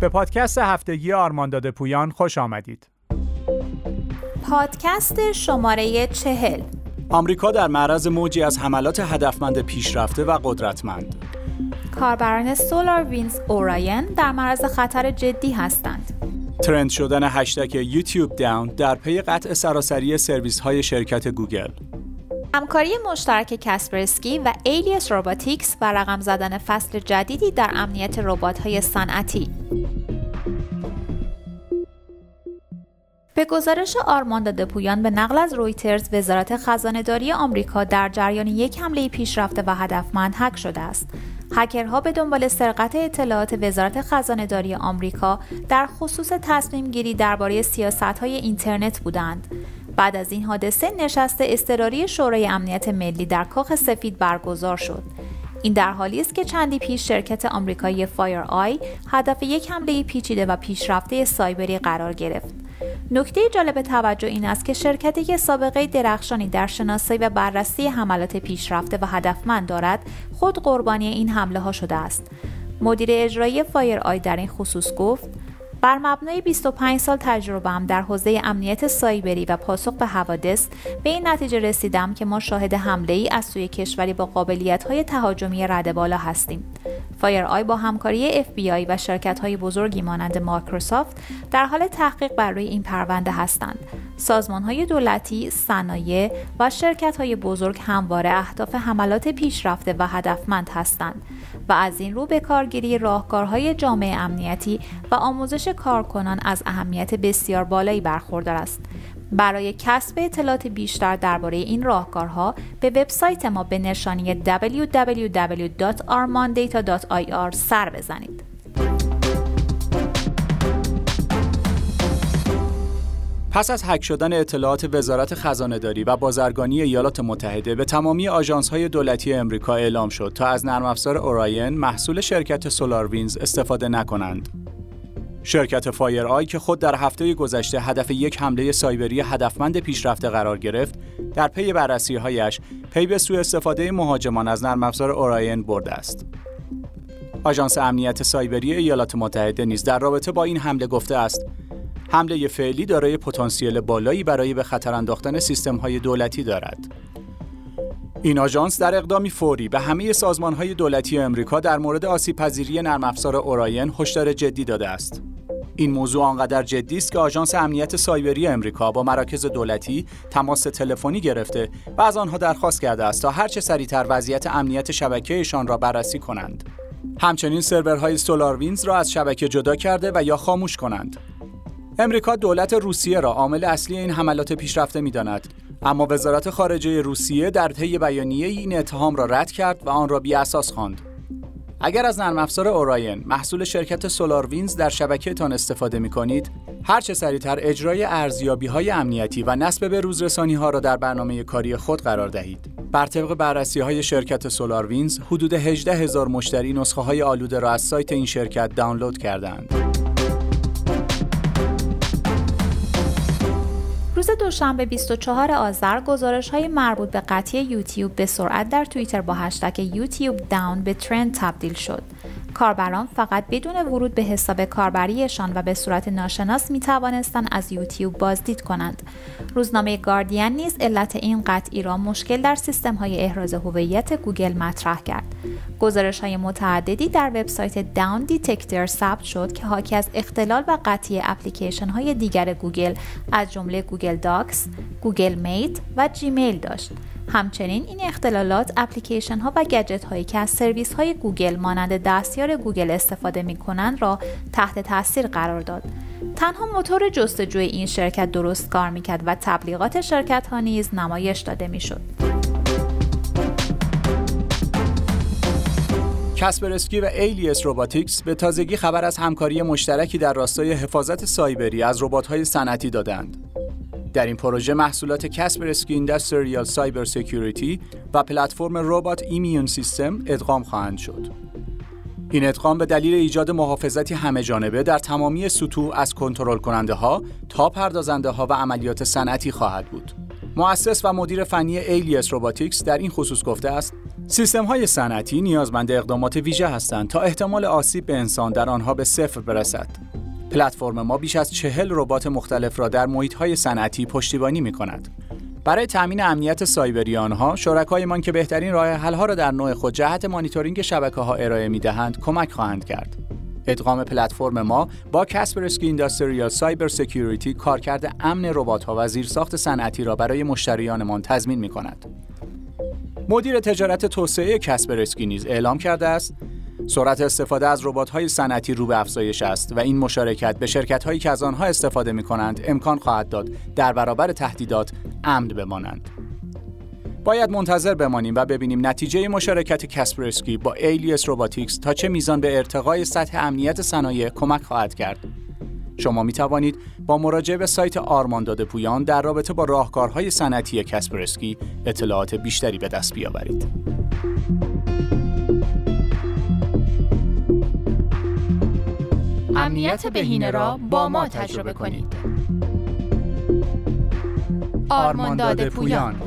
به پادکست هفتگی آرمان داده پویان خوش آمدید. پادکست شماره چهل آمریکا در معرض موجی از حملات هدفمند پیشرفته و قدرتمند. کاربران SolarWinds Orion در معرض خطر جدی هستند. trend شدن هشتگ YouTube down در پی قطع سراسری سرویس های شرکت گوگل. همکاری مشترک کسپرسکی و Alias Robotics و رقم زدن فصل جدیدی در امنیت های صنعتی. به گزارش آرماندا دپویان به نقل از رویترز وزارت خزانهداری آمریکا در جریان یک حمله پیشرفته و هدفمند هک شده است. هکرها به دنبال سرقت اطلاعات وزارت خزانهداری آمریکا در خصوص تصمیم گیری درباره سیاست های اینترنت بودند. بعد از این حادثه نشست اضطراری شورای امنیت ملی در کاخ سفید برگزار شد. این در حالی است که چندی پیش شرکت آمریکایی FireEye هدف یک حمله پیچیده و پیشرفته سایبری قرار گرفت. نکته جالب توجه این است که شرکتی که سابقه درخشانی در شناسایی و بررسی حملات پیشرفته و هدفمند دارد خود قربانی این حمله ها شده است مدیر اجرایی FireEye در این خصوص گفت بر مبنای 25 سال تجربه هم در حوزه امنیت سایبری و پاسخ به حوادث به این نتیجه رسیدم که ما شاهد حمله ای از سوی کشوری با قابلیت های تهاجمی رده بالا هستیم. FireEye با همکاری FBI و شرکت های بزرگی مانند مایکروسافت در حال تحقیق بر روی این پرونده هستند. سازمان های دولتی، صنایع و شرکت های بزرگ همواره اهداف حملات پیشرفته و هدفمند هستند و از این رو به کارگیری راهکارهای جامع امنیتی و آموزش کارکنان از اهمیت بسیار بالایی برخوردار است. برای کسب اطلاعات بیشتر درباره این راهکارها به وبسایت ما به نشانی www.armandata.ir سر بزنید. پس از هک شدن اطلاعات وزارت خزانه داری و بازرگانی ایالات متحده به تمامی آژانس های دولتی امریکا اعلام شد تا از نرم افزار اوراین محصول شرکت سولار وینز استفاده نکنند. شرکت FireEye که خود در هفته گذشته هدف یک حمله سایبری هدفمند پیشرفته قرار گرفت در پی بررسی هایش پی به سوء استفاده مهاجمان از نرم افزار Orion برده است آژانس امنیت سایبری ایالات متحده نیز در رابطه با این حمله گفته است حمله فعلی دارای پتانسیل بالایی برای به خطر انداختن سیستم های دولتی دارد این آژانس در اقدامی فوری به همه سازمان های دولتی امریکا در مورد آسیب پذیری نرم افزار Orion هشدار جدی داده است. این موضوع آنقدر جدی است که آژانس امنیت سایبری امریکا با مراکز دولتی تماس تلفنی گرفته و از آنها درخواست کرده است تا هرچه سریعتر وضعیت امنیت شبکهشان را بررسی کنند. همچنین سرورهای سولار را از شبکه جدا کرده و یا خاموش کنند. امریکا دولت روسیه را عامل اصلی این حملات پیشرفته می‌داند اما وزارت خارجه روسیه در طی بیانیه این اتهام را رد کرد و آن را بی اساس خواند. اگر از نرم افزار Orion محصول شرکت SolarWinds در شبکهتان استفاده می کنید، هر چه سریعتر اجرای ارزیابی های امنیتی و نصب به روزرسانی ها را در برنامه کاری خود قرار دهید. بر طبق بررسی های شرکت SolarWinds، حدود 18 هزار مشتری نسخه های آلوده را از سایت این شرکت دانلود کردند. دوشنبه 24 آذر گزارش های مربوط به قطعی یوتیوب به سرعت در توییتر با هشتگ YouTube Down به ترند تبدیل شد. کاربران فقط بدون ورود به حساب کاربریشان و به صورت ناشناس می توانستند از یوتیوب بازدید کنند. روزنامه گاردین نیز علت این قطعی را مشکل در سیستم های احراز هویت گوگل مطرح کرد. گزارش های متعددی در وبسایت Downdetector ثبت شد که حاکی از اختلال و قطعی اپلیکیشن های دیگر گوگل از جمله Google Docs، Google Meet و جیمیل داشت. همچنین این اختلالات اپلیکیشن ها و گجت هایی که از سرویس های گوگل مانند دستیار گوگل استفاده می کنند را تحت تاثیر قرار داد. تنها موتور جستجوی این شرکت درست کار می کرد و تبلیغات شرکت ها نیز نمایش داده می شد. کسپرسکی و Alias Robotics به تازگی خبر از همکاری مشترکی در راستای حفاظت سایبری از ربات‌های صنعتی دادند. در این پروژه محصولات Kaspersky Industrial CyberSecurity و پلتفرم Robot Immune System ادغام خواهند شد. این ادغام به دلیل ایجاد محافظتی همه جانبه در تمامی سطوح از کنترل کننده ها تا پردازنده ها و عملیات صنعتی خواهد بود. مؤسس و مدیر فنی ایلیس روباتیکس در این خصوص گفته است سیستم های صنعتی نیازمند اقدامات ویژه هستند تا احتمال آسیب به انسان در آنها به صفر برسد. پلتفرم ما بیش از چهل ربات مختلف را در محیط های صنعتی پشتیبانی می کند. برای تامین امنیت سایبری آنها شرکایمان که بهترین راه حلها را در نوع خود جهت مانیتورینگ شبکه ها ارائه می دهند کمک خواهند کرد. ادغام پلتفرم ما با Kaspersky Industrial CyberSecurity کارکرد امن ربات ها و زیرساخت صنعتی را برای مشتریانمان تضمین می کند. مدیر تجارت توسعه کسپرسکی نیز اعلام کرده است سرعت استفاده از ربات‌های صنعتی رو به افزایش است و این مشارکت به شرکت‌هایی که از آنها استفاده می‌کنند امکان خواهد داد در برابر تهدیدات امن بمانند. باید منتظر بمانیم و ببینیم نتیجه مشارکت کسپرسکی با Alias Robotics تا چه میزان به ارتقای سطح امنیت صنایع کمک خواهد کرد. شما می توانید با مراجعه به سایت آرمانداد پویان در رابطه با راهکارهای صنعتی کسپرسکی اطلاعات بیشتری به دست بیاورید. امنیت بهینه را با ما تجربه کنید. آرمانداد پویان